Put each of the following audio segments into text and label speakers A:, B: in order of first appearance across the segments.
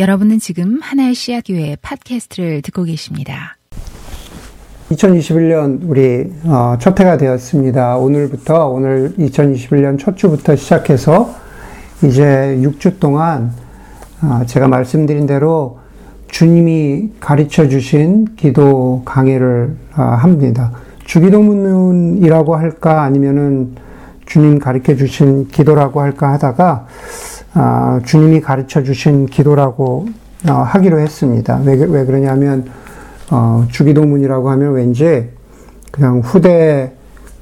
A: 여러분은 지금 하나의 씨앗 교회 팟캐스트를 듣고 계십니다.
B: 2021년 우리 어, 첫 해가 되었습니다. 오늘부터 오늘 2021년 첫 주부터 시작해서 이제 6주 동안 어, 제가 말씀드린 대로 주님이 가르쳐 주신 기도 강의를 어, 합니다. 주기도문이라고 할까 아니면은 주님 가르쳐 주신 기도라고 할까 하다가 아, 주님이 가르쳐 주신 기도라고 어, 하기로 했습니다. 왜, 왜 그러냐면 어, 주기도문이라고 하면 왠지 그냥 후대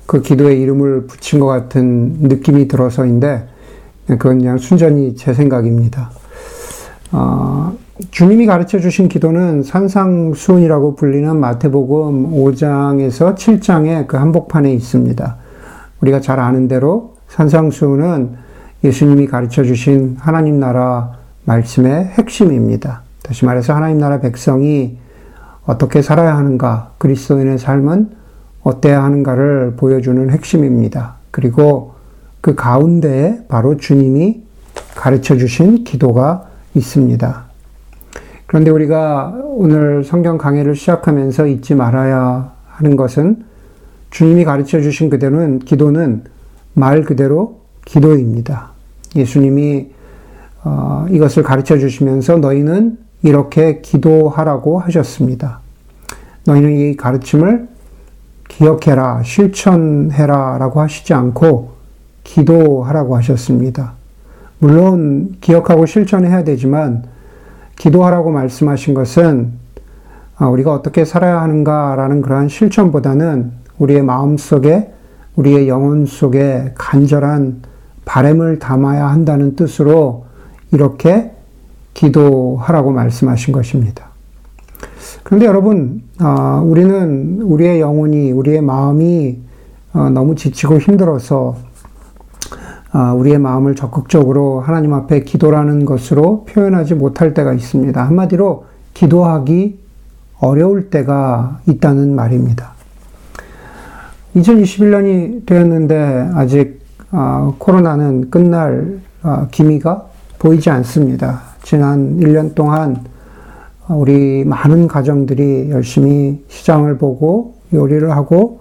B: 그 기도에 이름을 붙인 것 같은 느낌이 들어서인데 그건 그냥 순전히 제 생각입니다. 어, 주님이 가르쳐 주신 기도는 산상수훈이라고 불리는 마태복음 5장에서 7장의 그 한복판에 있습니다. 우리가 잘 아는 대로 산상수훈은 예수님이 가르쳐 주신 하나님 나라 말씀의 핵심입니다. 다시 말해서 하나님 나라 백성이 어떻게 살아야 하는가, 그리스도인의 삶은 어때야 하는가를 보여주는 핵심입니다. 그리고 그 가운데에 바로 주님이 가르쳐 주신 기도가 있습니다. 그런데 우리가 오늘 성경 강해를 시작하면서 잊지 말아야 하는 것은 주님이 가르쳐 주신 그대로는 기도는 말 그대로 기도입니다. 예수님이 어, 이것을 가르쳐 주시면서 너희는 이렇게 기도하라고 하셨습니다. 너희는 이 가르침을 기억해라, 실천해라 라고 하시지 않고 기도하라고 하셨습니다. 물론 기억하고 실천해야 되지만 기도하라고 말씀하신 것은 아, 우리가 어떻게 살아야 하는가라는 그러한 실천보다는 우리의 마음 속에 우리의 영혼 속에 간절한 바램을 담아야 한다는 뜻으로 이렇게 기도하라고 말씀하신 것입니다. 그런데 여러분, 어, 우리는 우리의 영혼이, 우리의 마음이 어, 너무 지치고 힘들어서 어, 우리의 마음을 적극적으로 하나님 앞에 기도라는 것으로 표현하지 못할 때가 있습니다. 한마디로 기도하기 어려울 때가 있다는 말입니다. 2021년이 되었는데 아직 어, 코로나는 끝날 어, 기미가 보이지 않습니다. 지난 1년 동안 우리 많은 가정들이 열심히 시장을 보고 요리를 하고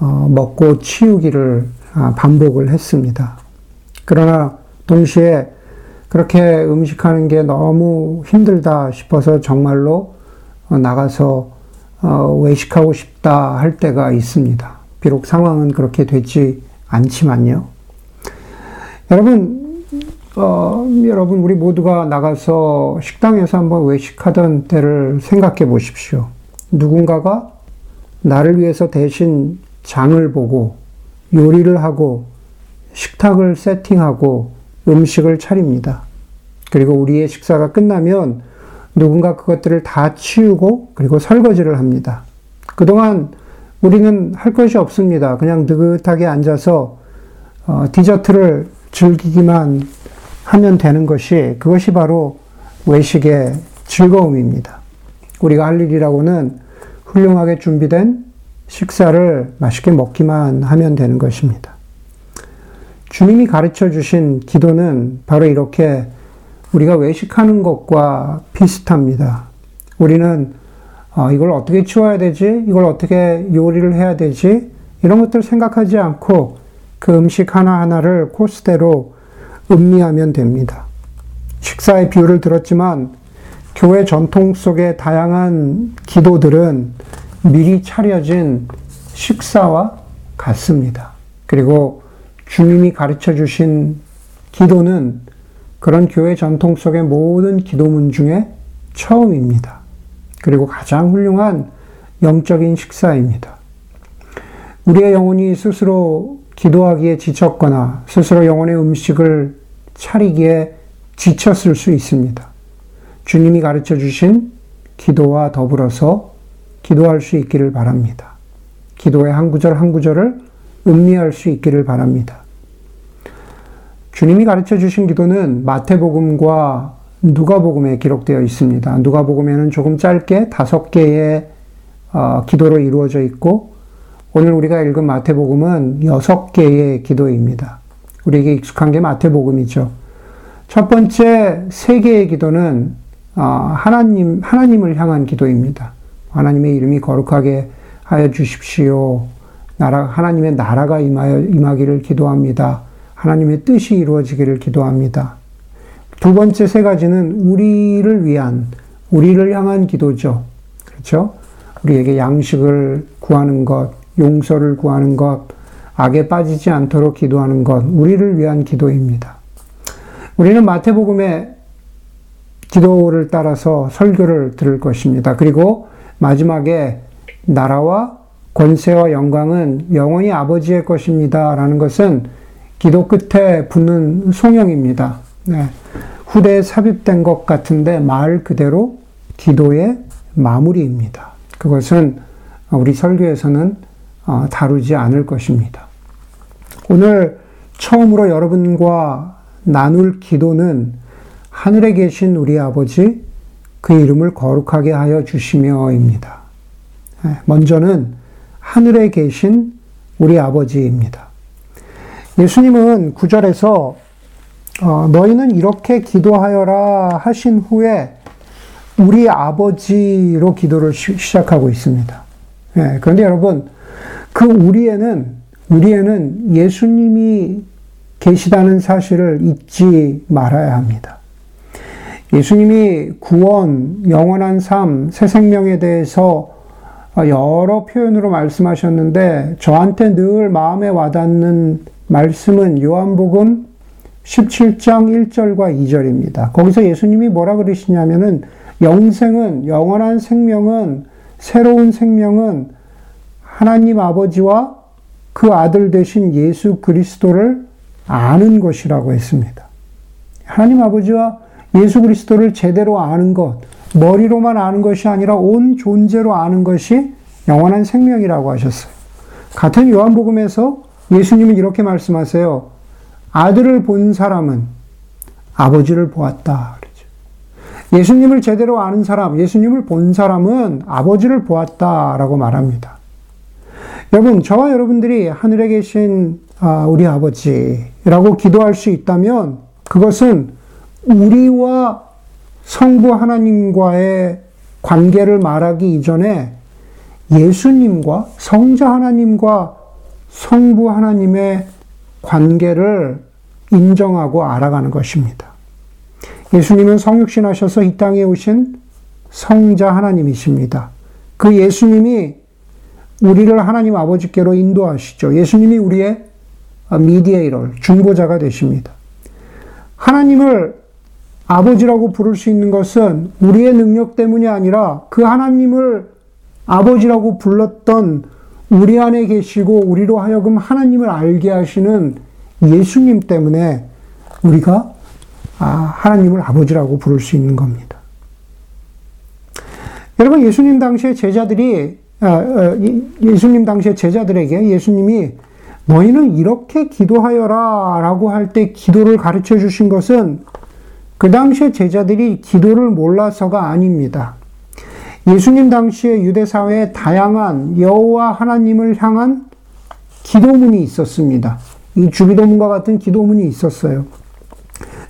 B: 어, 먹고 치우기를 아, 반복을 했습니다. 그러나 동시에 그렇게 음식하는 게 너무 힘들다 싶어서 정말로 나가서 외식하고 싶다 할 때가 있습니다. 비록 상황은 그렇게 되지 않지만요. 여러분, 어, 여러분, 우리 모두가 나가서 식당에서 한번 외식하던 때를 생각해 보십시오. 누군가가 나를 위해서 대신 장을 보고 요리를 하고 식탁을 세팅하고 음식을 차립니다. 그리고 우리의 식사가 끝나면 누군가 그것들을 다 치우고 그리고 설거지를 합니다. 그동안 우리는 할 것이 없습니다. 그냥 느긋하게 앉아서 어, 디저트를 즐기기만 하면 되는 것이 그것이 바로 외식의 즐거움입니다. 우리가 할 일이라고는 훌륭하게 준비된 식사를 맛있게 먹기만 하면 되는 것입니다. 주님이 가르쳐 주신 기도는 바로 이렇게 우리가 외식하는 것과 비슷합니다. 우리는 어, 이걸 어떻게 치워야 되지? 이걸 어떻게 요리를 해야 되지? 이런 것들 생각하지 않고 그 음식 하나하나를 코스대로 음미하면 됩니다. 식사의 비유를 들었지만 교회 전통 속의 다양한 기도들은 미리 차려진 식사와 같습니다. 그리고 주님이 가르쳐 주신 기도는 그런 교회 전통 속의 모든 기도문 중에 처음입니다. 그리고 가장 훌륭한 영적인 식사입니다. 우리의 영혼이 스스로 기도하기에 지쳤거나 스스로 영혼의 음식을 차리기에 지쳤을 수 있습니다. 주님이 가르쳐 주신 기도와 더불어서 기도할 수 있기를 바랍니다. 기도의 한 구절 한 구절을 음미할 수 있기를 바랍니다. 주님이 가르쳐 주신 기도는 마태복음과 누가복음에 기록되어 있습니다. 누가복음에는 조금 짧게 다섯 개의 어, 기도로 이루어져 있고 오늘 우리가 읽은 마태복음은 여섯 개의 기도입니다. 우리에게 익숙한 게 마태복음이죠. 첫 번째 세 개의 기도는 하나님, 하나님을 향한 기도입니다. 하나님의 이름이 거룩하게 하여 주십시오. 나라, 하나님의 나라가 임하여, 임하기를 기도합니다. 하나님의 뜻이 이루어지기를 기도합니다. 두 번째 세 가지는 우리를 위한, 우리를 향한 기도죠. 그렇죠? 우리에게 양식을 구하는 것, 용서를 구하는 것, 악에 빠지지 않도록 기도하는 것, 우리를 위한 기도입니다. 우리는 마태복음의 기도를 따라서 설교를 들을 것입니다. 그리고 마지막에 나라와 권세와 영광은 영원히 아버지의 것입니다. 라는 것은 기도 끝에 붙는 송영입니다. 네. 후대에 삽입된 것 같은데 말 그대로 기도의 마무리입니다. 그것은 우리 설교에서는 어, 다루지 않을 것입니다. 오늘 처음으로 여러분과 나눌 기도는 하늘에 계신 우리 아버지 그 이름을 거룩하게 하여 주시며입니다. 네, 먼저는 하늘에 계신 우리 아버지입니다. 예수님은 구절에서 어, 너희는 이렇게 기도하여라 하신 후에 우리 아버지로 기도를 시 작하고 있습니다. 네, 그런데 여러분, 그 우리에는, 우리에는 예수님이 계시다는 사실을 잊지 말아야 합니다. 예수님이 구원, 영원한 삶, 새 생명에 대해서 여러 표현으로 말씀하셨는데 저한테 늘 마음에 와닿는 말씀은 요한복음 17장 1절과 2절입니다. 거기서 예수님이 뭐라 그러시냐면은 영생은, 영원한 생명은, 새로운 생명은 하나님 아버지와 그 아들 되신 예수 그리스도를 아는 것이라고 했습니다. 하나님 아버지와 예수 그리스도를 제대로 아는 것, 머리로만 아는 것이 아니라 온 존재로 아는 것이 영원한 생명이라고 하셨어요. 같은 요한복음에서 예수님은 이렇게 말씀하세요. 아들을 본 사람은 아버지를 보았다. 예수님을 제대로 아는 사람, 예수님을 본 사람은 아버지를 보았다라고 말합니다. 여러분, 저와 여러분들이 하늘에 계신 아, 우리 아버지라고 기도할 수 있다면 그것은 우리와 성부 하나님과의 관계를 말하기 이전에 예수님과 성자 하나님과 성부 하나님의 관계를 인정하고 알아가는 것입니다. 예수님은 성육신 하셔서 이 땅에 오신 성자 하나님이십니다. 그 예수님이 우리를 하나님 아버지께로 인도하시죠. 예수님이 우리의 미디에이럴, 중보자가 되십니다. 하나님을 아버지라고 부를 수 있는 것은 우리의 능력 때문이 아니라 그 하나님을 아버지라고 불렀던 우리 안에 계시고 우리로 하여금 하나님을 알게 하시는 예수님 때문에 우리가 아, 하나님을 아버지라고 부를 수 있는 겁니다. 여러분, 예수님 당시의 제자들이, 아, 어, 예수님 당시의 제자들에게 예수님이 너희는 이렇게 기도하여라 라고 할 때 기도를 가르쳐 주신 것은 그 당시의 제자들이 기도를 몰라서가 아닙니다. 예수님 당시의 유대 사회에 다양한 여호와 하나님을 향한 기도문이 있었습니다. 이 주기도문과 같은 기도문이 있었어요.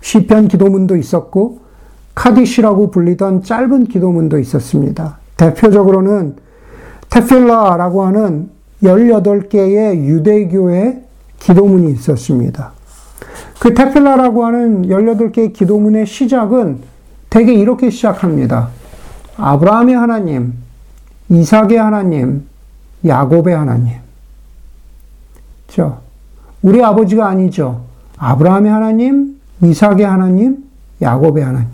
B: 시편 기도문도 있었고 카디시라고 불리던 짧은 기도문도 있었습니다. 대표적으로는 테필라라고 하는 18개의 유대교의 기도문이 있었습니다. 그 테필라라고 하는 18개의 기도문의 시작은 대개 이렇게 시작합니다. 아브라함의 하나님, 이삭의 하나님, 야곱의 하나님. 죠. 우리 아버지가 아니죠. 아브라함의 하나님, 이삭의 하나님, 야곱의 하나님.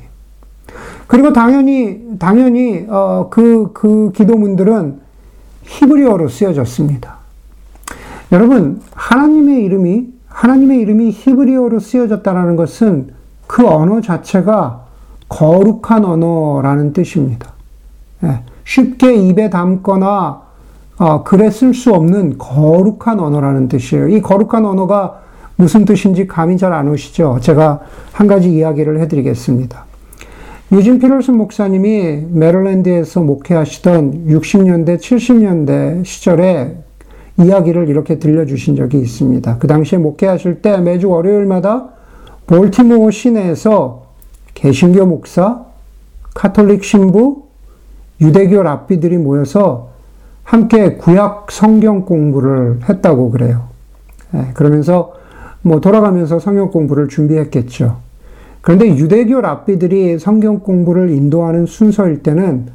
B: 그리고 당연히, 당연히, 어, 그, 그 기도문들은 히브리어로 쓰여졌습니다. 여러분, 하나님의 이름이, 하나님의 이름이 히브리어로 쓰여졌다는 것은 그 언어 자체가 거룩한 언어라는 뜻입니다. 예, 쉽게 입에 담거나 어, 글에 쓸 수 없는 거룩한 언어라는 뜻이에요. 이 거룩한 언어가 무슨 뜻인지 감이 잘 안 오시죠? 제가 한 가지 이야기를 해드리겠습니다. 유진 피럴슨 목사님이 메릴랜드에서 목회하시던 60년대, 70년대 시절에 이야기를 이렇게 들려주신 적이 있습니다. 그 당시에 목회하실 때 매주 월요일마다 볼티모어 시내에서 개신교 목사, 카톨릭 신부, 유대교 랍비들이 모여서 함께 구약 성경 공부를 했다고 그래요. 예, 그러면서 뭐 돌아가면서 성경 공부를 준비했겠죠. 그런데 유대교 랍비들이 성경 공부를 인도하는 순서일 때는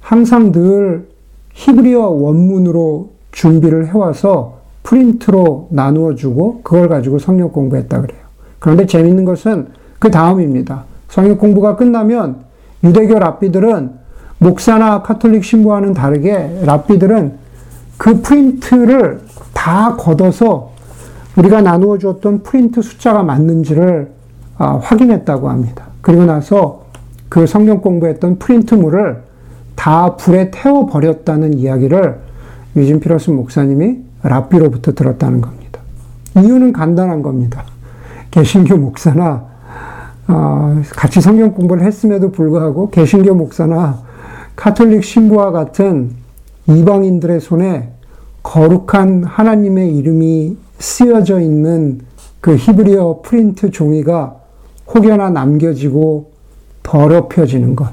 B: 항상 늘 히브리어 원문으로 준비를 해와서 프린트로 나누어 주고 그걸 가지고 성경 공부했다 그래요. 그런데 재밌는 것은 그 다음입니다. 성경 공부가 끝나면 유대교 랍비들은 목사나 카톨릭 신부와는 다르게 랍비들은 그 프린트를 다 걷어서 우리가 나누어 주었던 프린트 숫자가 맞는지를 아, 확인했다고 합니다. 그리고 나서 그 성경 공부했던 프린트물을 다 불에 태워 버렸다는 이야기를 유진 피터슨 목사님이 랍비로부터 들었다는 겁니다. 이유는 간단한 겁니다. 개신교 목사나 어, 같이 성경 공부를 했음에도 불구하고 개신교 목사나 카톨릭 신부와 같은 이방인들의 손에 거룩한 하나님의 이름이 쓰여져 있는 그 히브리어 프린트 종이가 혹여나 남겨지고 더럽혀지는 것,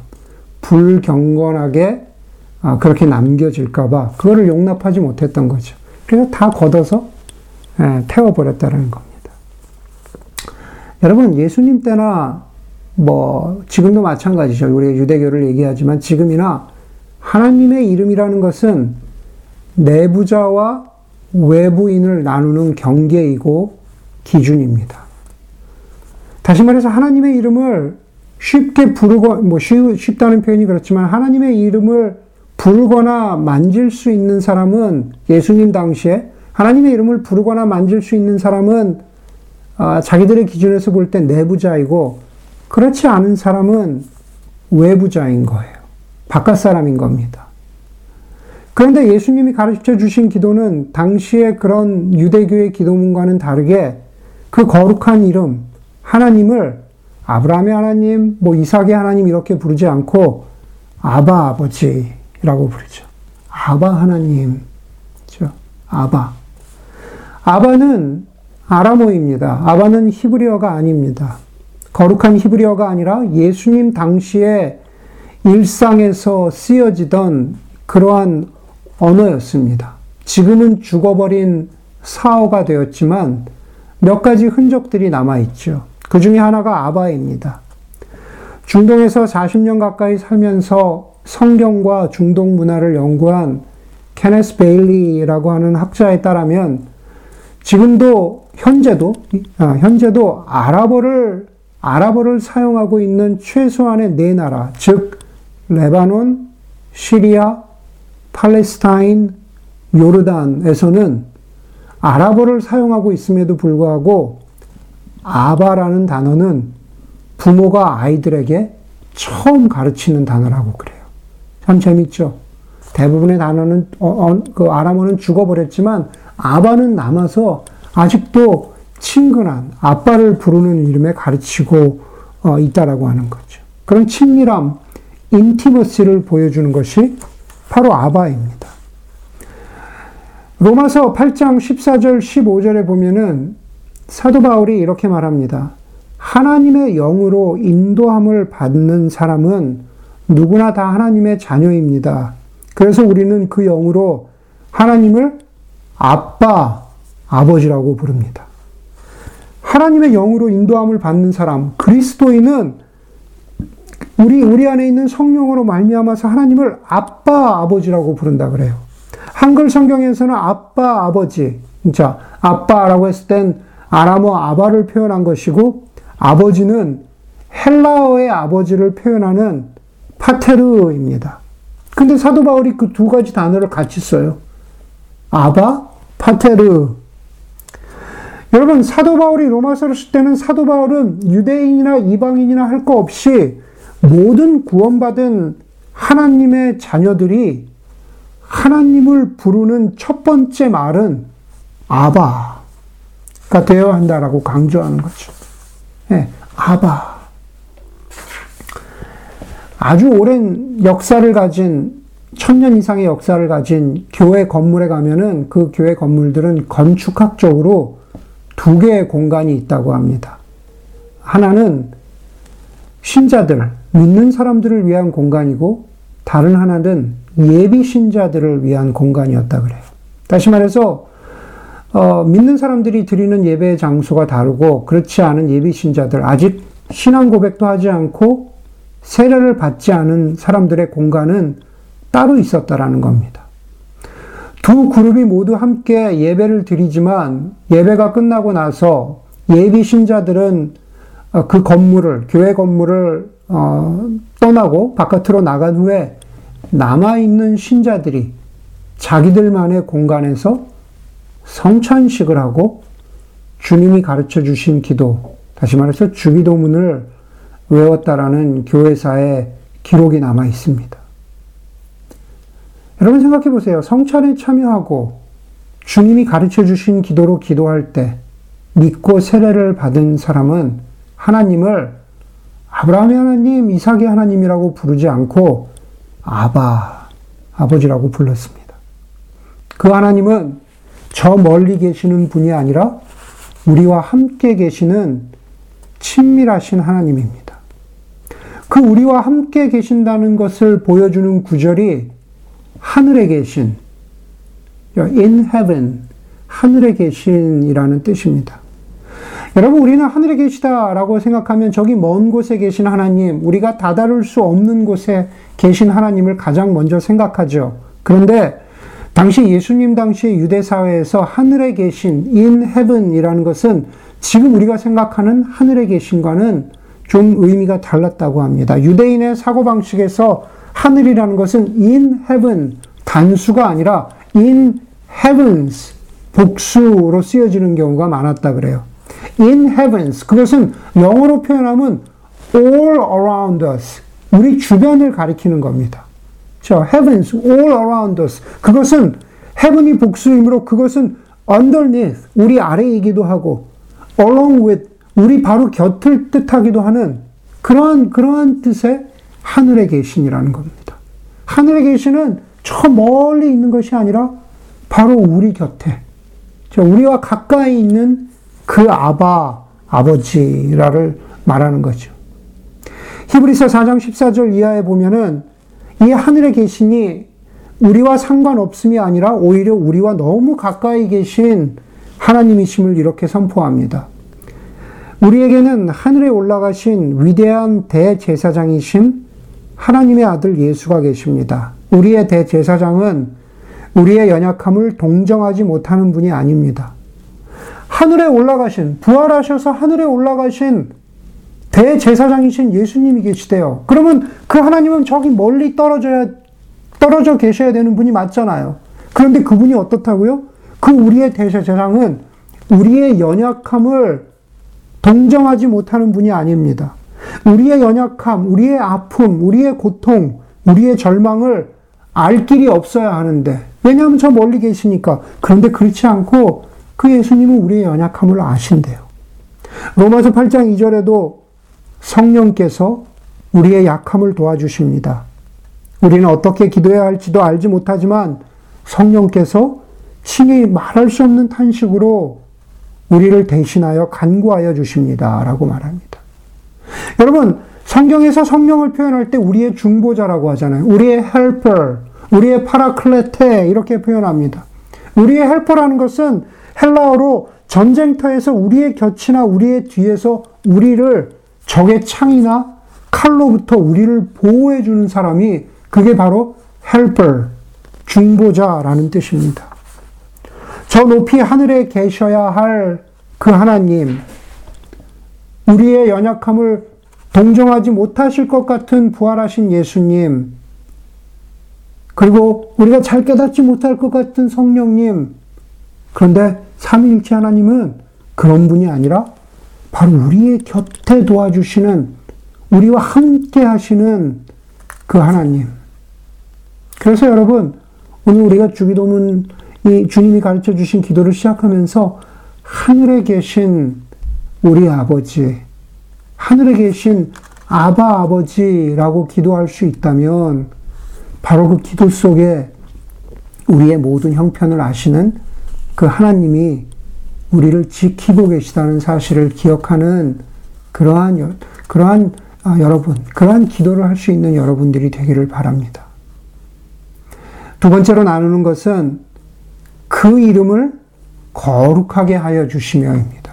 B: 불경건하게 아, 그렇게 남겨질까봐 그거를 용납하지 못했던 거죠. 그래서 다 걷어서 예, 태워버렸다는 겁니다. 여러분, 예수님 때나 뭐 지금도 마찬가지죠. 우리 유대교를 얘기하지만 지금이나 하나님의 이름이라는 것은 내부자와 외부인을 나누는 경계이고 기준입니다. 다시 말해서 하나님의 이름을 쉽게 부르고, 뭐 쉽, 다는 표현이 그렇지만 하나님의 이름을 부르거나 만질 수 있는 사람은 예수님 당시에 하나님의 이름을 부르거나 만질 수 있는 사람은 아, 자기들의 기준에서 볼 때 내부자이고 그렇지 않은 사람은 외부자인 거예요. 바깥 사람인 겁니다. 그런데 예수님이 가르쳐 주신 기도는 당시의 그런 유대교의 기도문과는 다르게 그 거룩한 이름, 하나님을 아브라함의 하나님, 뭐 이삭의 하나님 이렇게 부르지 않고 아바 아버지라고 부르죠. 아바 하나님. 그렇죠? 아바. 아바는 아람어입니다. 아바는 히브리어가 아닙니다. 거룩한 히브리어가 아니라 예수님 당시에 일상에서 쓰여지던 그러한 언어였습니다. 지금은 죽어버린 사어가 되었지만 몇 가지 흔적들이 남아있죠. 그 중에 하나가 아바입니다. 중동에서 40년 가까이 살면서 성경과 중동 문화를 연구한 케네스 베일리라고 하는 학자에 따르면 지금도 현재도 아, 현재도 아랍어를 아랍어를 사용하고 있는 최소한의 네 나라, 즉 레바논, 시리아, 팔레스타인, 요르단에서는 아랍어를 사용하고 있음에도 불구하고 아바라는 단어는 부모가 아이들에게 처음 가르치는 단어라고 그래요. 참 재밌죠? 대부분의 단어는, 어, 어, 그 아람어는 죽어버렸지만 아바는 남아서 아직도 친근한 아빠를 부르는 이름에 가르치고 어, 있다라고 하는 거죠. 그런 친밀함, 인티머시를 보여주는 것이 바로 아바입니다. 로마서 8장 14절 15절에 보면은 사도 바울이 이렇게 말합니다. 하나님의 영으로 인도함을 받는 사람은 누구나 다 하나님의 자녀입니다. 그래서 우리는 그 영으로 하나님을 아빠, 아버지라고 부릅니다. 하나님의 영으로 인도함을 받는 사람, 그리스도인은 우리 우리 안에 있는 성령으로 말미암아서 하나님을 아빠, 아버지라고 부른다 그래요. 한글 성경에서는 아빠, 아버지, 자 아빠라고 했을 땐 아람어 아바를 표현한 것이고 아버지는 헬라어의 아버지를 표현하는 파테르입니다. 근데 사도 바울이 그 두 가지 단어를 같이 써요. 아바, 파테르. 여러분, 사도 바울이 로마서를 쓸 때는 사도 바울은 유대인이나 이방인이나 할 거 없이 모든 구원받은 하나님의 자녀들이 하나님을 부르는 첫 번째 말은 아바. 가 되어야 한다라고 강조하는 거죠. 네, 아바. 아주 오랜 역사를 가진 천년 이상의 역사를 가진 교회 건물에 가면은 그 교회 건물들은 건축학적으로 두 개의 공간이 있다고 합니다. 하나는 신자들, 믿는 사람들을 위한 공간이고 다른 하나는 예비 신자들을 위한 공간이었다 그래요. 다시 말해서 어, 믿는 사람들이 드리는 예배 장소가 다르고 그렇지 않은 예비 신자들 아직 신앙 고백도 하지 않고 세례를 받지 않은 사람들의 공간은 따로 있었다라는 겁니다. 두 그룹이 모두 함께 예배를 드리지만 예배가 끝나고 나서 예비 신자들은 어, 그 건물을 교회 건물을 어, 떠나고 바깥으로 나간 후에 남아 있는 신자들이 자기들만의 공간에서 성찬식을 하고 주님이 가르쳐 주신 기도, 다시 말해서 주기도문을 외웠다라는 교회사의 기록이 남아 있습니다. 여러분 생각해 보세요. 성찬에 참여하고 주님이 가르쳐 주신 기도로 기도할 때 믿고 세례를 받은 사람은 하나님을 아브라함의 하나님, 이삭의 하나님이라고 부르지 않고 아바, 아버지라고 불렀습니다. 그 하나님은 저 멀리 계시는 분이 아니라 우리와 함께 계시는 친밀하신 하나님입니다. 그 우리와 함께 계신다는 것을 보여주는 구절이 하늘에 계신, in heaven, 하늘에 계신이라는 뜻입니다. 여러분, 우리는 하늘에 계시다라고 생각하면 저기 먼 곳에 계신 하나님, 우리가 다다를 수 없는 곳에 계신 하나님을 가장 먼저 생각하죠. 그런데 당시 예수님 당시 유대 사회에서 하늘에 계신 in heaven이라는 것은 지금 우리가 생각하는 하늘에 계신과는 좀 의미가 달랐다고 합니다. 유대인의 사고방식에서 하늘이라는 것은 in heaven, 단수가 아니라 in heavens, 복수로 쓰여지는 경우가 많았다 그래요. in heavens, 그것은 영어로 표현하면 all around us, 우리 주변을 가리키는 겁니다. 저 heavens, all around us, 그것은 heaven이 복수이므로 그것은 underneath, 우리 아래이기도 하고 along with, 우리 바로 곁을 뜻하기도 하는 그러한, 그러한 뜻의 하늘에 계신이라는 겁니다. 하늘에 계시는 저 멀리 있는 것이 아니라 바로 우리 곁에, 우리와 가까이 있는 그 아바, 아버지라를 말하는 거죠. 히브리서 4장 14절 이하에 보면은 이 하늘에 계시니 우리와 상관없음이 아니라 오히려 우리와 너무 가까이 계신 하나님이심을 이렇게 선포합니다. 우리에게는 하늘에 올라가신 위대한 대제사장이신 하나님의 아들 예수가 계십니다. 우리의 대제사장은 우리의 연약함을 동정하지 못하는 분이 아닙니다. 하늘에 올라가신, 부활하셔서 하늘에 올라가신 대제사장이신 예수님이 계시대요. 그러면 그 하나님은 저기 멀리 떨어져야, 떨어져 계셔야 되는 분이 맞잖아요. 그런데 그분이 어떻다고요? 그 우리의 대제사장은 우리의 연약함을 동정하지 못하는 분이 아닙니다. 우리의 연약함, 우리의 아픔, 우리의 고통, 우리의 절망을 알 길이 없어야 하는데, 왜냐하면 저 멀리 계시니까. 그런데 그렇지 않고 그 예수님은 우리의 연약함을 아신대요. 로마서 8장 2절에도 성령께서 우리의 약함을 도와주십니다. 우리는 어떻게 기도해야 할지도 알지 못하지만 성령께서 친히 말할 수 없는 탄식으로 우리를 대신하여 간구하여 주십니다. 라고 말합니다. 여러분, 성경에서 성령을 표현할 때 우리의 중보자라고 하잖아요. 우리의 helper, 우리의 파라클레테 이렇게 표현합니다. 우리의 헬퍼라는 것은 헬라어로 전쟁터에서 우리의 곁이나 우리의 뒤에서 우리를 적의 창이나 칼로부터 우리를 보호해 주는 사람이 그게 바로 helper, 중보자라는 뜻입니다. 저 높이 하늘에 계셔야 할 그 하나님, 우리의 연약함을 동정하지 못하실 것 같은 부활하신 예수님, 그리고 우리가 잘 깨닫지 못할 것 같은 성령님, 그런데 삼위일체 하나님은 그런 분이 아니라 바로 우리의 곁에 도와주시는, 우리와 함께 하시는 그 하나님. 그래서 여러분, 오늘 우리가 주기도문, 이 주님이 가르쳐 주신 기도를 시작하면서 하늘에 계신 우리 아버지, 하늘에 계신 아바 아버지라고 기도할 수 있다면 바로 그 기도 속에 우리의 모든 형편을 아시는 그 하나님이 우리를 지키고 계시다는 사실을 기억하는 그러한, 그러한 아, 여러분, 그러한 기도를 할 수 있는 여러분들이 되기를 바랍니다. 두 번째로 나누는 것은 그 이름을 거룩하게 하여 주시며입니다.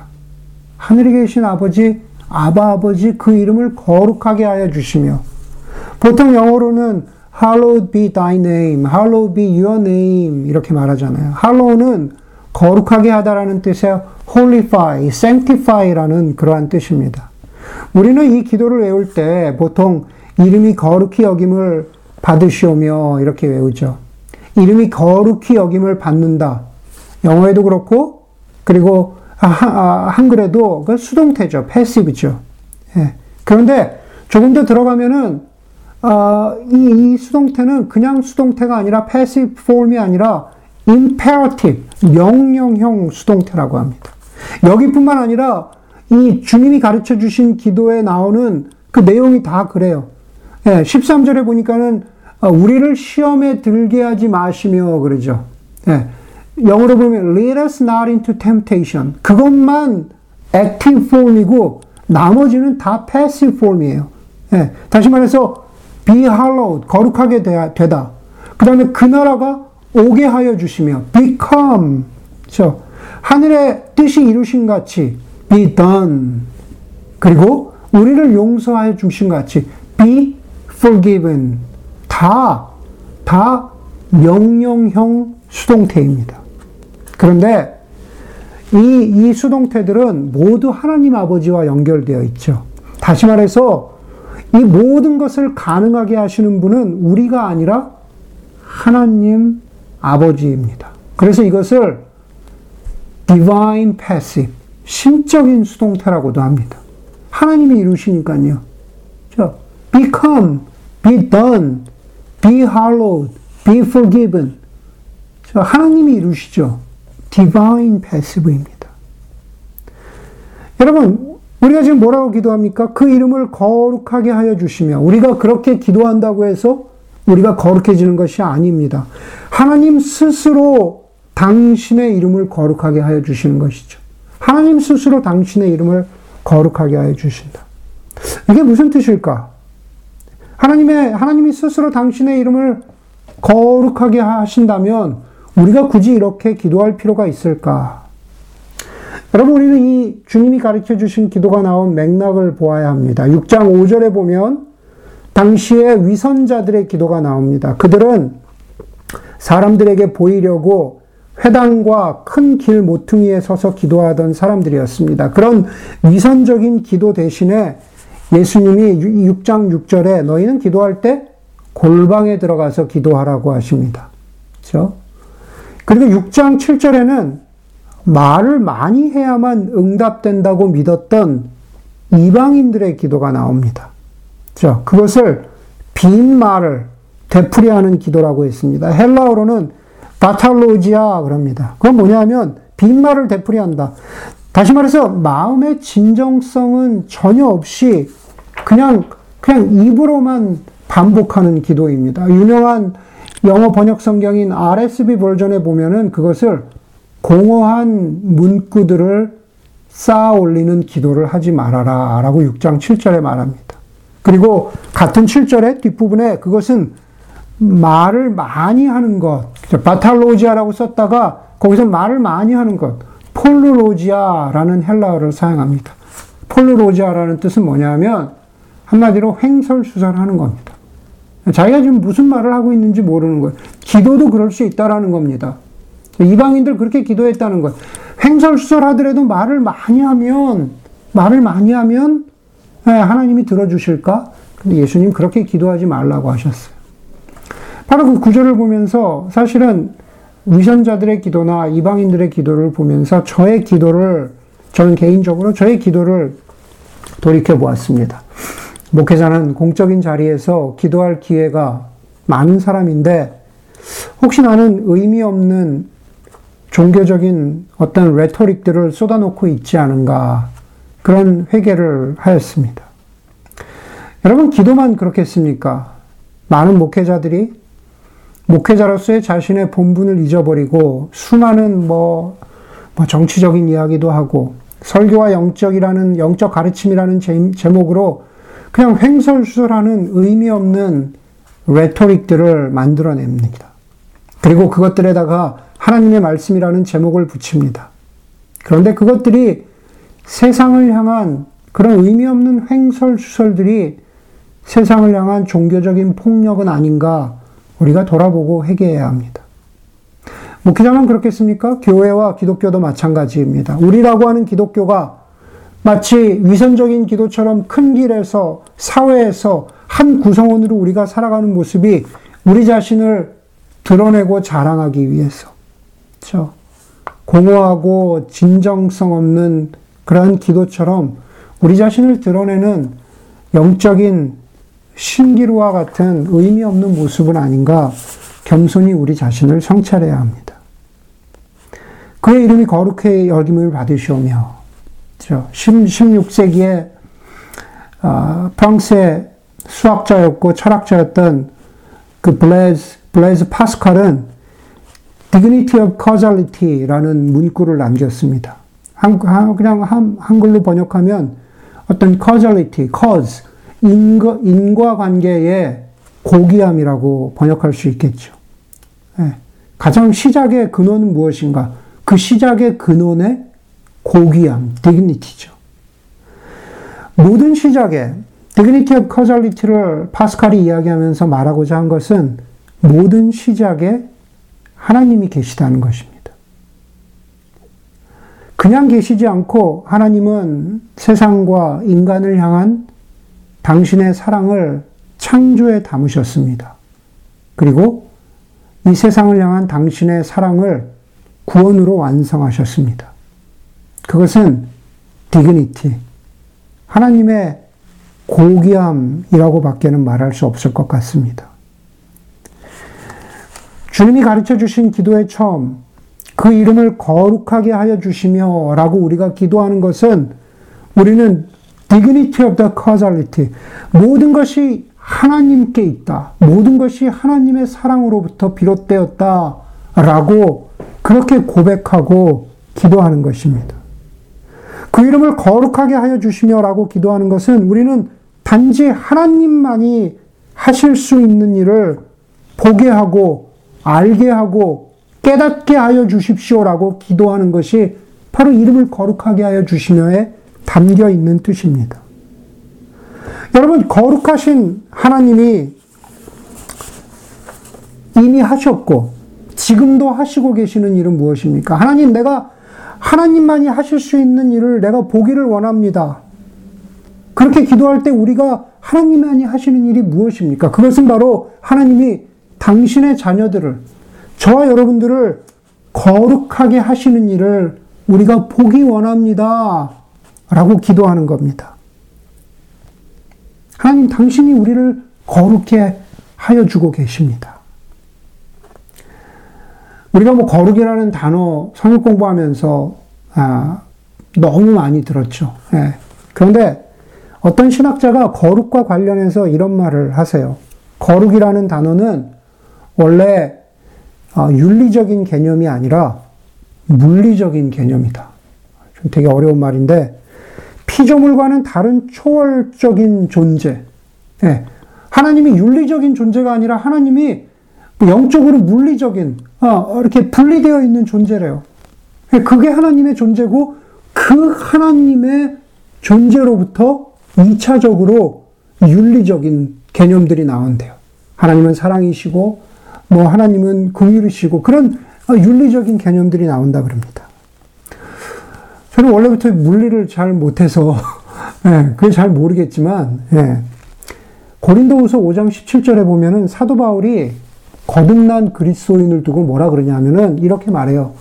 B: 하늘에 계신 아버지, 아바 아버지 그 이름을 거룩하게 하여 주시며 보통 영어로는 hallowed be thy name, hallowed be your name 이렇게 말하잖아요. hallow는 거룩하게 하다라는 뜻의 holify, sanctify라는 그러한 뜻입니다. 우리는 이 기도를 외울 때 보통 이름이 거룩히 여김을 받으시오며 이렇게 외우죠. 이름이 거룩히 여김을 받는다. 영어에도 그렇고 그리고 아, 아, 한글에도 그 수동태죠. 패시브죠. 예. 그런데 조금 더 들어가면은 어, 이, 이, 수동태는 그냥 수동태가 아니라 passive form이 아니라 imperative, 명령형 수동태라고 합니다. 여기뿐만 아니라 이 주님이 가르쳐 주신 기도에 나오는 그 내용이 다 그래요. 예, 13절에 보니까는 어, 우리를 시험에 들게 하지 마시며 그러죠. 예, 영어로 보면 lead us not into temptation. 그것만 active form이고 나머지는 다 passive form이에요. 예, 다시 말해서 be hallowed 거룩하게 되다. 그 다음에 그 나라가 오게 하여 주시며 become 그렇죠? 하늘의 뜻이 이루신 같이 be done 그리고 우리를 용서하여 주신 같이 be forgiven 다, 다 명령형 수동태입니다. 그런데 이, 이 수동태들은 모두 하나님 아버지와 연결되어 있죠. 다시 말해서 이 모든 것을 가능하게 하시는 분은 우리가 아니라 하나님 아버지입니다. 그래서 이것을 divine passive, 신적인 수동태라고도 합니다. 하나님이 이루시니까요. become, be done, be hallowed, be forgiven. 하나님이 이루시죠. Divine passive입니다. 여러분, 우리가 지금 뭐라고 기도합니까? 그 이름을 거룩하게 하여 주시며, 우리가 그렇게 기도한다고 해서 우리가 거룩해지는 것이 아닙니다. 하나님 스스로 당신의 이름을 거룩하게 하여 주시는 것이죠. 하나님 스스로 당신의 이름을 거룩하게 하여 주신다. 이게 무슨 뜻일까? 하나님의, 하나님이 스스로 당신의 이름을 거룩하게 하신다면 우리가 굳이 이렇게 기도할 필요가 있을까? 여러분, 우리는 이 주님이 가르쳐 주신 기도가 나온 맥락을 보아야 합니다. 6장 5절에 보면 당시에 위선자들의 기도가 나옵니다. 그들은 사람들에게 보이려고 회당과 큰 길 모퉁이에 서서 기도하던 사람들이었습니다. 그런 위선적인 기도 대신에 예수님이 6장 6절에 너희는 기도할 때 골방에 들어가서 기도하라고 하십니다. 그렇죠? 그리고 6장 7절에는 말을 많이 해야만 응답된다고 믿었던 이방인들의 기도가 나옵니다. 자, 그것을 빈 말을 되풀이하는 기도라고 했습니다. 헬라어로는 바탈로지아 그럽니다. 그건 뭐냐면 빈 말을 되풀이한다. 다시 말해서 마음의 진정성은 전혀 없이 그냥 그냥 입으로만 반복하는 기도입니다. 유명한 영어 번역 성경인 RSV 버전에 보면은 그것을 공허한 문구들을 쌓아 올리는 기도를 하지 말아라 라고 6장 7절에 말합니다. 그리고 같은 7절의 뒷부분에 그것은 말을 많이 하는 것, 바탈로지아라고 썼다가 거기서 말을 많이 하는 것, 폴루로지아라는 헬라어를 사용합니다. 폴루로지아라는 뜻은 뭐냐면 한마디로 횡설수설하는 겁니다. 자기가 지금 무슨 말을 하고 있는지 모르는 거예요. 기도도 그럴 수 있다라는 겁니다. 이방인들 그렇게 기도했다는 거예요. 횡설수설하더라도 말을 많이 하면 말을 많이 하면 네, 하나님이 들어주실까? 근데 예수님 그렇게 기도하지 말라고 하셨어요. 바로 그 구절을 보면서 사실은 위선자들의 기도나 이방인들의 기도를 보면서 저의 기도를, 저는 개인적으로 저의 기도를 돌이켜 보았습니다. 목회자는 공적인 자리에서 기도할 기회가 많은 사람인데, 혹시 나는 의미 없는 종교적인 어떤 레토릭들을 쏟아놓고 있지 않은가, 그런 회개를 하였습니다. 여러분, 기도만 그렇겠습니까? 많은 목회자들이 목회자로서의 자신의 본분을 잊어버리고 수많은 뭐, 뭐 정치적인 이야기도 하고 설교와 영적이라는 영적 가르침이라는 제목으로 그냥 횡설수설하는 의미 없는 레토릭들을 만들어냅니다. 그리고 그것들에다가 하나님의 말씀이라는 제목을 붙입니다. 그런데 그것들이 세상을 향한 그런 의미 없는 횡설수설들이 세상을 향한 종교적인 폭력은 아닌가 우리가 돌아보고 회개해야 합니다. 목회자만 그렇겠습니까? 교회와 기독교도 마찬가지입니다. 우리라고 하는 기독교가 마치 위선적인 기도처럼 큰 길에서 사회에서 한 구성원으로 우리가 살아가는 모습이 우리 자신을 드러내고 자랑하기 위해서 그렇죠? 공허하고 진정성 없는 그러한 기도처럼 우리 자신을 드러내는 영적인 신기루와 같은 의미 없는 모습은 아닌가 겸손히 우리 자신을 성찰해야 합니다. 그의 이름이 거룩해 여김을 받으시오며 16세기에 아, 프랑스의 수학자였고 철학자였던 그 블레즈, 블레즈 파스칼은 Dignity of Causality라는 문구를 남겼습니다. 한, 그냥 한, 한글로 번역하면 어떤 causality, cause, 인과, 인과관계의 고귀함이라고 번역할 수 있겠죠. 네. 가장 시작의 근원은 무엇인가? 그 시작의 근원의 고귀함, dignity죠. 모든 시작에 dignity of causality를 파스칼이 이야기하면서 말하고자 한 것은 모든 시작에 하나님이 계시다는 것입니다. 그냥 계시지 않고 하나님은 세상과 인간을 향한 당신의 사랑을 창조에 담으셨습니다. 그리고 이 세상을 향한 당신의 사랑을 구원으로 완성하셨습니다. 그것은 디그니티, 하나님의 고귀함이라고 밖에는 말할 수 없을 것 같습니다. 주님이 가르쳐 주신 기도의 처음, 그 이름을 거룩하게 하여 주시며 라고 우리가 기도하는 것은 우리는 dignity of the causality. 모든 것이 하나님께 있다. 모든 것이 하나님의 사랑으로부터 비롯되었다. 라고 그렇게 고백하고 기도하는 것입니다. 그 이름을 거룩하게 하여 주시며 라고 기도하는 것은 우리는 단지 하나님만이 하실 수 있는 일을 보게 하고 알게 하고 깨닫게 하여 주십시오라고 기도하는 것이 바로 이름을 거룩하게 하여 주시며에 담겨 있는 뜻입니다. 여러분, 거룩하신 하나님이 이미 하셨고, 지금도 하시고 계시는 일은 무엇입니까? 하나님, 내가 하나님만이 하실 수 있는 일을 내가 보기를 원합니다. 그렇게 기도할 때 우리가 하나님만이 하시는 일이 무엇입니까? 그것은 바로 하나님이 당신의 자녀들을, 저와 여러분들을 거룩하게 하시는 일을 우리가 보기 원합니다. 라고 기도하는 겁니다. 하나님, 당신이 우리를 거룩해 하여 주고 계십니다. 우리가 뭐 거룩이라는 단어 성역 공부하면서 아, 너무 많이 들었죠. 예. 그런데 어떤 신학자가 거룩과 관련해서 이런 말을 하세요. 거룩이라는 단어는 원래 아, 윤리적인 개념이 아니라 물리적인 개념이다. 좀 되게 어려운 말인데 피조물과는 다른 초월적인 존재. 예. 하나님이 윤리적인 존재가 아니라 하나님이 영적으로 물리적인 어, 이렇게 분리되어 있는 존재래요. 예, 그게 하나님의 존재고 그 하나님의 존재로부터 2차적으로 윤리적인 개념들이 나온대요. 하나님은 사랑이시고 뭐 하나님은 긍휼이시고 그런 윤리적인 개념들이 나온다 그럽니다. 저는 원래부터 물리를 잘 못해서 예, 그게 잘 모르겠지만 예, 고린도후서 5장 17절에 보면은 사도 바울이 거듭난 그리스도인을 두고 뭐라 그러냐면은 이렇게 말해요.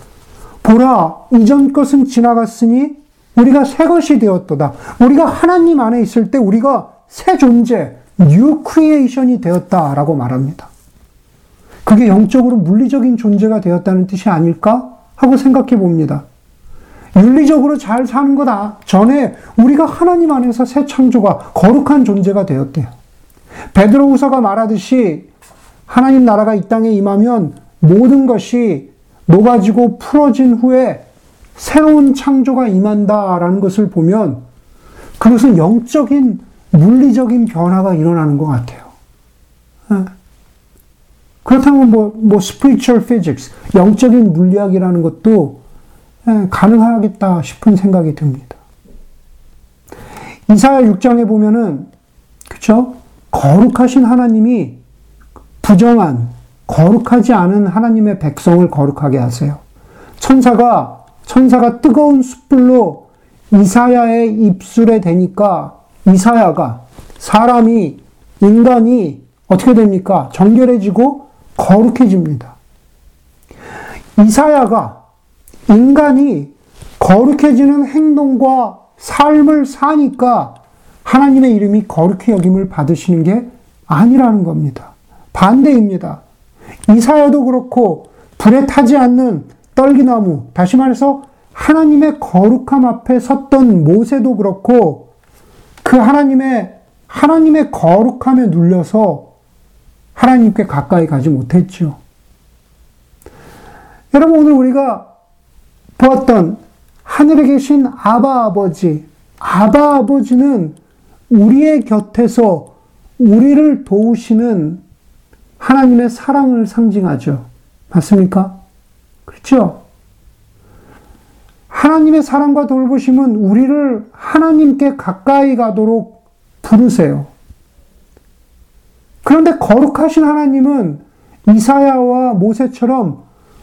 B: 보라 이전 것은 지나갔으니 우리가 새 것이 되었도다. 우리가 하나님 안에 있을 때 우리가 새 존재, new creation이 되었다라고 말합니다. 그게 영적으로 물리적인 존재가 되었다는 뜻이 아닐까 하고 생각해 봅니다. 윤리적으로 잘 사는 거다. 전에 우리가 하나님 안에서 새 창조가 거룩한 존재가 되었대요. 베드로후서가 말하듯이 하나님 나라가 이 땅에 임하면 모든 것이 녹아지고 풀어진 후에 새로운 창조가 임한다라는 것을 보면 그것은 영적인 물리적인 변화가 일어나는 것 같아요. 예. 그렇다면 뭐, 뭐, spiritual physics, 영적인 물리학이라는 것도 예, 가능하겠다 싶은 생각이 듭니다. 이사야 6장에 보면은, 그쵸? 거룩하신 하나님이 부정한, 거룩하지 않은 하나님의 백성을 거룩하게 하세요. 천사가, 천사가 뜨거운 숯불로 이사야의 입술에 대니까 이사야가, 사람이, 인간이 어떻게 됩니까? 정결해지고 거룩해집니다. 이사야가 인간이 거룩해지는 행동과 삶을 사니까 하나님의 이름이 거룩히 여김을 받으시는 게 아니라는 겁니다. 반대입니다. 이사야도 그렇고 불에 타지 않는 떨기나무, 다시 말해서 하나님의 거룩함 앞에 섰던 모세도 그렇고 그 하나님의 하나님의 거룩함에 눌려서 하나님께 가까이 가지 못했죠. 여러분, 오늘 우리가 보았던 하늘에 계신 아바 아버지, 아바 아버지는 우리의 곁에서 우리를 도우시는 하나님의 사랑을 상징하죠. 맞습니까? 그렇죠? 하나님의 사랑과 돌보심은 우리를 하나님께 가까이 가도록 부르세요. 그런데 거룩하신 하나님은 이사야와 모세처럼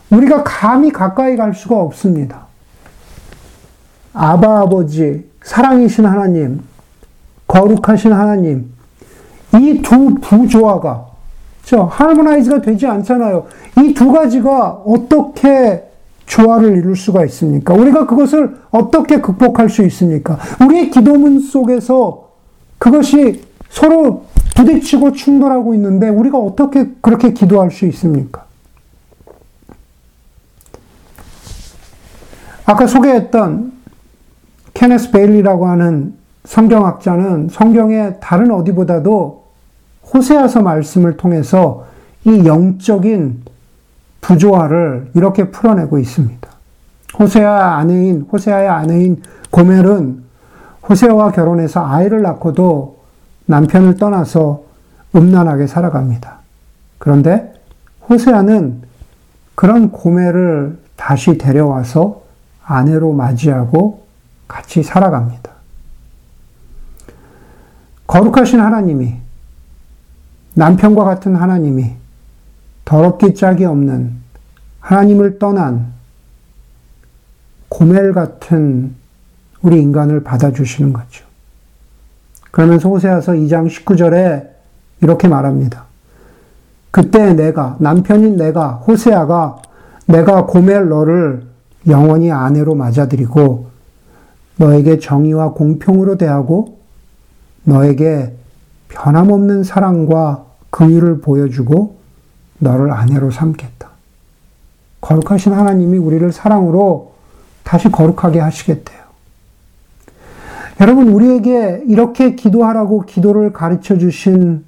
B: 우리가 감히 가까이 갈 수가 없습니다. 아바 아버지, 사랑이신 하나님, 거룩하신 하나님, 이 두 부조화가, 저, 하모나이즈가 되지 않잖아요. 이 두 가지가 어떻게 조화를 이룰 수가 있습니까? 우리가 그것을 어떻게 극복할 수 있습니까? 우리의 기도문 속에서 그것이 서로 부딪히고 충돌하고 있는데 우리가 어떻게 그렇게 기도할 수 있습니까? 아까 소개했던 케네스 베일리라고 하는 성경학자는 성경의 다른 어디보다도 호세아서 말씀을 통해서 이 영적인 부조화를 이렇게 풀어내고 있습니다. 호세아 아내인 호세아의 아내인 고멜은 호세아와 결혼해서 아이를 낳고도 남편을 떠나서 음란하게 살아갑니다. 그런데 호세아는 그런 고멜을 다시 데려와서 아내로 맞이하고 같이 살아갑니다. 거룩하신 하나님이 남편과 같은 하나님이 더럽기 짝이 없는 하나님을 떠난 고멜 같은 우리 인간을 받아주시는 거죠. 그러면서 호세아서 2장 19절에 이렇게 말합니다. 그때 내가, 남편인 내가, 호세아가 내가 고멜 너를 영원히 아내로 맞아들이고 너에게 정의와 공평으로 대하고 너에게 변함없는 사랑과 긍휼을 보여주고 너를 아내로 삼겠다. 거룩하신 하나님이 우리를 사랑으로 다시 거룩하게 하시겠대요. 여러분, 우리에게 이렇게 기도하라고 기도를 가르쳐 주신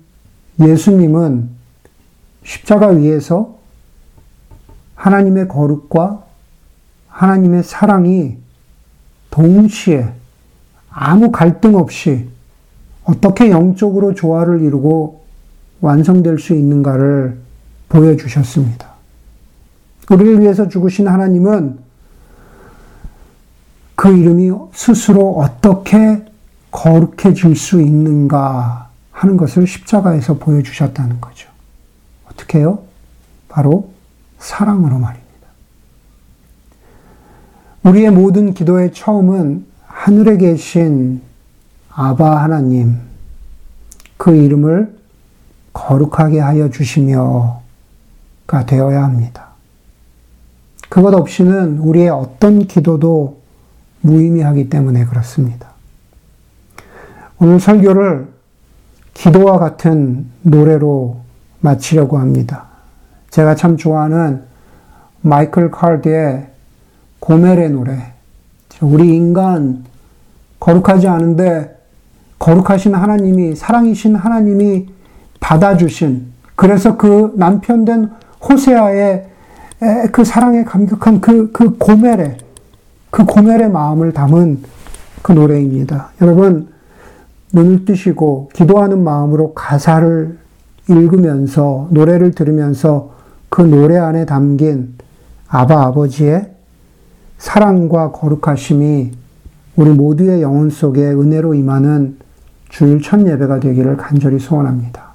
B: 예수님은 십자가 위에서 하나님의 거룩과 하나님의 사랑이 동시에 아무 갈등 없이 어떻게 영적으로 조화를 이루고 완성될 수 있는가를 보여주셨습니다. 우리를 위해서 죽으신 하나님은 그 이름이 스스로 어떻게 거룩해질 수 있는가 하는 것을 십자가에서 보여주셨다는 거죠. 어떻게 해요? 바로 사랑으로 말입니다. 우리의 모든 기도의 처음은 하늘에 계신 아바 하나님, 그 이름을 거룩하게 하여 주시며가 되어야 합니다. 그것 없이는 우리의 어떤 기도도 무의미하기 때문에 그렇습니다. 오늘 설교를 기도와 같은 노래로 마치려고 합니다. 제가 참 좋아하는 마이클 카드의 고멜의 노래. 우리 인간 거룩하지 않은데 거룩하신 하나님이, 사랑이신 하나님이 받아주신, 그래서 그 남편된 호세아의 그 사랑에 감격한 그, 그 고멜의, 그 고멜의 마음을 담은 그 노래입니다. 여러분, 눈을 뜨시고 기도하는 마음으로 가사를 읽으면서 노래를 들으면서 그 노래 안에 담긴 아바 아버지의 사랑과 거룩하심이 우리 모두의 영혼 속에 은혜로 임하는 주일 첫 예배가 되기를 간절히 소원합니다.